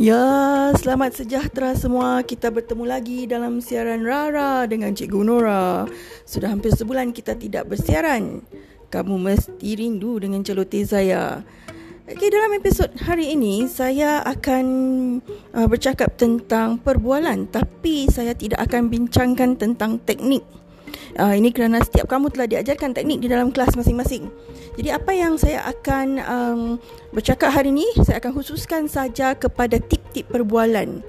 Ya, selamat sejahtera semua. Kita bertemu lagi dalam siaran Rara dengan Cikgu Nora. Sudah hampir sebulan kita tidak bersiaran. Kamu mesti rindu dengan celoteh saya. Okay, dalam episod hari ini, saya akan uh, bercakap tentang perbualan. Tapi saya tidak akan bincangkan tentang teknik. Uh, ini kerana setiap kamu telah diajarkan teknik di dalam kelas masing-masing. Jadi apa yang saya akan um, bercakap hari ini, saya akan khususkan saja kepada tip-tip perbualan.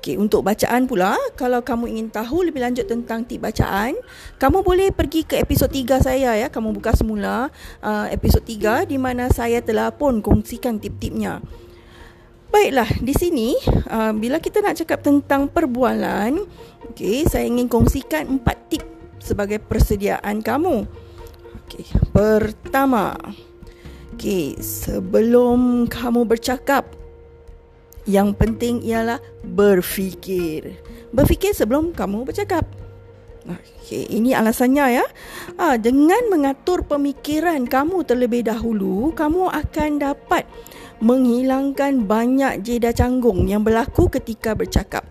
Okey, untuk bacaan pula, kalau kamu ingin tahu lebih lanjut tentang tip bacaan, kamu boleh pergi ke episod 3 saya ya. Kamu buka semula uh, episod 3 di mana saya telah pun kongsikan tip-tipnya. Baiklah, di sini uh, bila kita nak cakap tentang perbualan, okey, saya ingin kongsikan 4 tip sebagai persediaan kamu. Okey, pertama. Okey, sebelum kamu bercakap, yang penting ialah berfikir. Berfikir sebelum kamu bercakap. Okey, ini alasannya ya. Ah, dengan mengatur pemikiran kamu terlebih dahulu, kamu akan dapat menghilangkan banyak jeda canggung yang berlaku ketika bercakap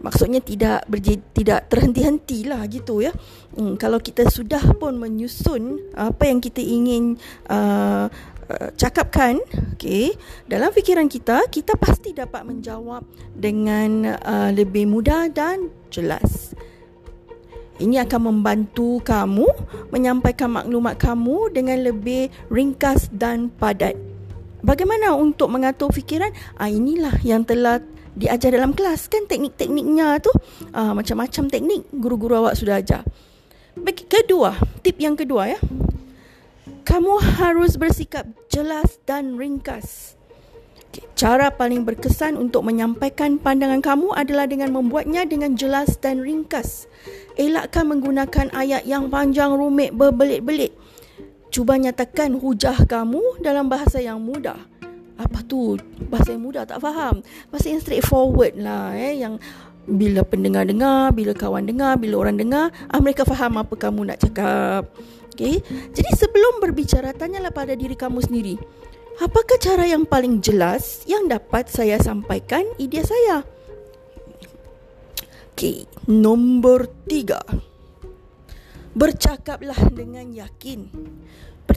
maksudnya tidak berje, tidak terhenti-henti lah gitu ya. Hmm, kalau kita sudah pun menyusun apa yang kita ingin uh, uh, cakapkan, okay, dalam fikiran kita kita pasti dapat menjawab dengan uh, lebih mudah dan jelas. Ini akan membantu kamu menyampaikan maklumat kamu dengan lebih ringkas dan padat. Bagaimana untuk mengatur fikiran? Ah inilah yang telah diajar dalam kelas kan teknik-tekniknya tu uh, macam-macam teknik guru-guru awak sudah ajar. Baik, kedua, tip yang kedua ya. Kamu harus bersikap jelas dan ringkas. Cara paling berkesan untuk menyampaikan pandangan kamu adalah dengan membuatnya dengan jelas dan ringkas. Elakkan menggunakan ayat yang panjang rumit berbelit-belit. Cuba nyatakan hujah kamu dalam bahasa yang mudah apa tu bahasa yang mudah tak faham. Bahasa yang straightforward lah eh. Yang bila pendengar dengar bila kawan dengar bila orang dengar ah, mereka faham apa kamu nak cakap. Okey? Jadi sebelum berbicara tanyalah pada diri kamu sendiri. Apakah cara yang paling jelas yang dapat saya sampaikan idea saya? Okey nombor tiga. Bercakaplah dengan yakin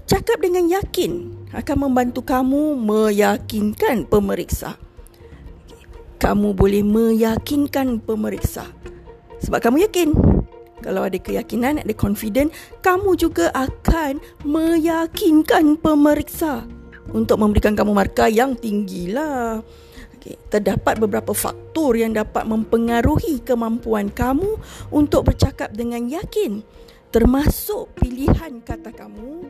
Bercakap dengan yakin akan membantu kamu meyakinkan pemeriksa. Kamu boleh meyakinkan pemeriksa. Sebab kamu yakin. Kalau ada keyakinan, ada confident, kamu juga akan meyakinkan pemeriksa untuk memberikan kamu markah yang tinggilah. Okay. Terdapat beberapa faktor yang dapat mempengaruhi kemampuan kamu untuk bercakap dengan yakin termasuk pilihan kata kamu,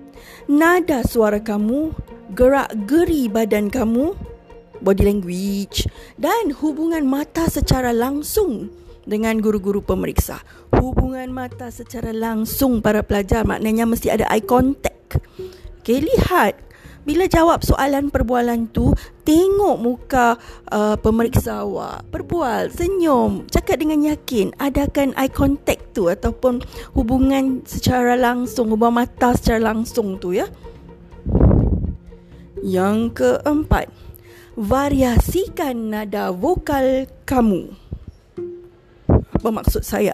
nada suara kamu, gerak-geri badan kamu, body language dan hubungan mata secara langsung dengan guru-guru pemeriksa. Hubungan mata secara langsung para pelajar maknanya mesti ada eye contact. Okay, lihat bila jawab soalan perbualan tu tengok muka uh, pemeriksa awak. Berbual senyum cakap dengan yakin. Adakan eye contact tu ataupun hubungan secara langsung hubungan mata secara langsung tu ya. Yang keempat variasikan nada vokal kamu. Apa maksud saya?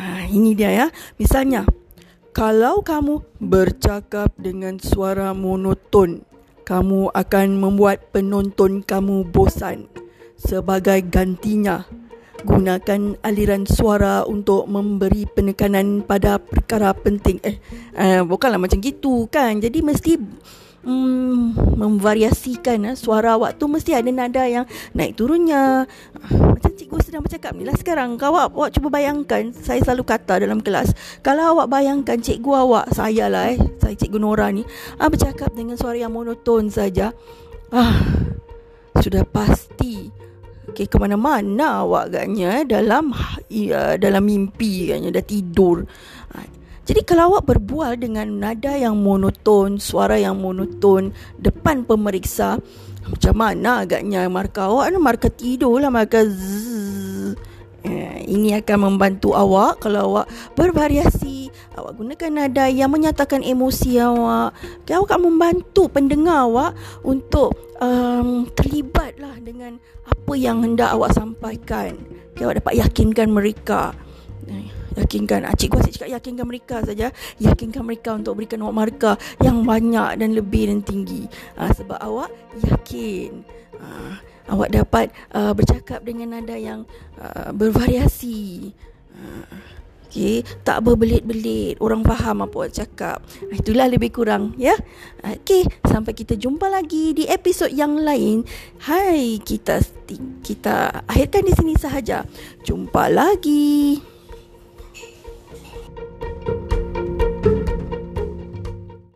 Ha, ini dia ya. Misalnya kalau kamu bercakap dengan suara monoton, kamu akan membuat penonton kamu bosan. Sebagai gantinya, gunakan aliran suara untuk memberi penekanan pada perkara penting. Eh, eh bukanlah macam gitu kan. Jadi mesti hmm, memvariasikan eh. suara awak tu mesti ada nada yang naik turunnya. Macam cikgu sedang bercakap ni lah sekarang. Kau awak, awak cuba bayangkan, saya selalu kata dalam kelas, kalau awak bayangkan cikgu awak, saya lah eh, saya cikgu Nora ni, ah, bercakap dengan suara yang monoton saja. Ah, sudah pasti okay, ke mana-mana awak agaknya eh, dalam ya, dalam mimpi agaknya dah tidur. Ah, jadi kalau awak berbual dengan nada yang monoton, suara yang monoton depan pemeriksa, macam mana agaknya markah awak markah tidur lah markah zzz. Eh, ini akan membantu awak kalau awak bervariasi awak gunakan nada yang menyatakan emosi awak okay, awak akan membantu pendengar awak untuk um, terlibatlah dengan apa yang hendak awak sampaikan. Okay, awak dapat yakinkan mereka. Yakinkan ah, Cik Gua cakap yakinkan mereka saja. Yakinkan mereka untuk berikan awak markah Yang banyak dan lebih dan tinggi. Uh, Sebab awak yakin uh, Awak dapat uh, bercakap dengan nada yang uh, bervariasi. Uh, Okay, tak berbelit-belit. Orang faham apa awak cakap. Itulah lebih kurang ya. Okay, sampai kita jumpa lagi Di episod yang lain. Hai, kita kita akhirkan di sini sahaja. Jumpa lagi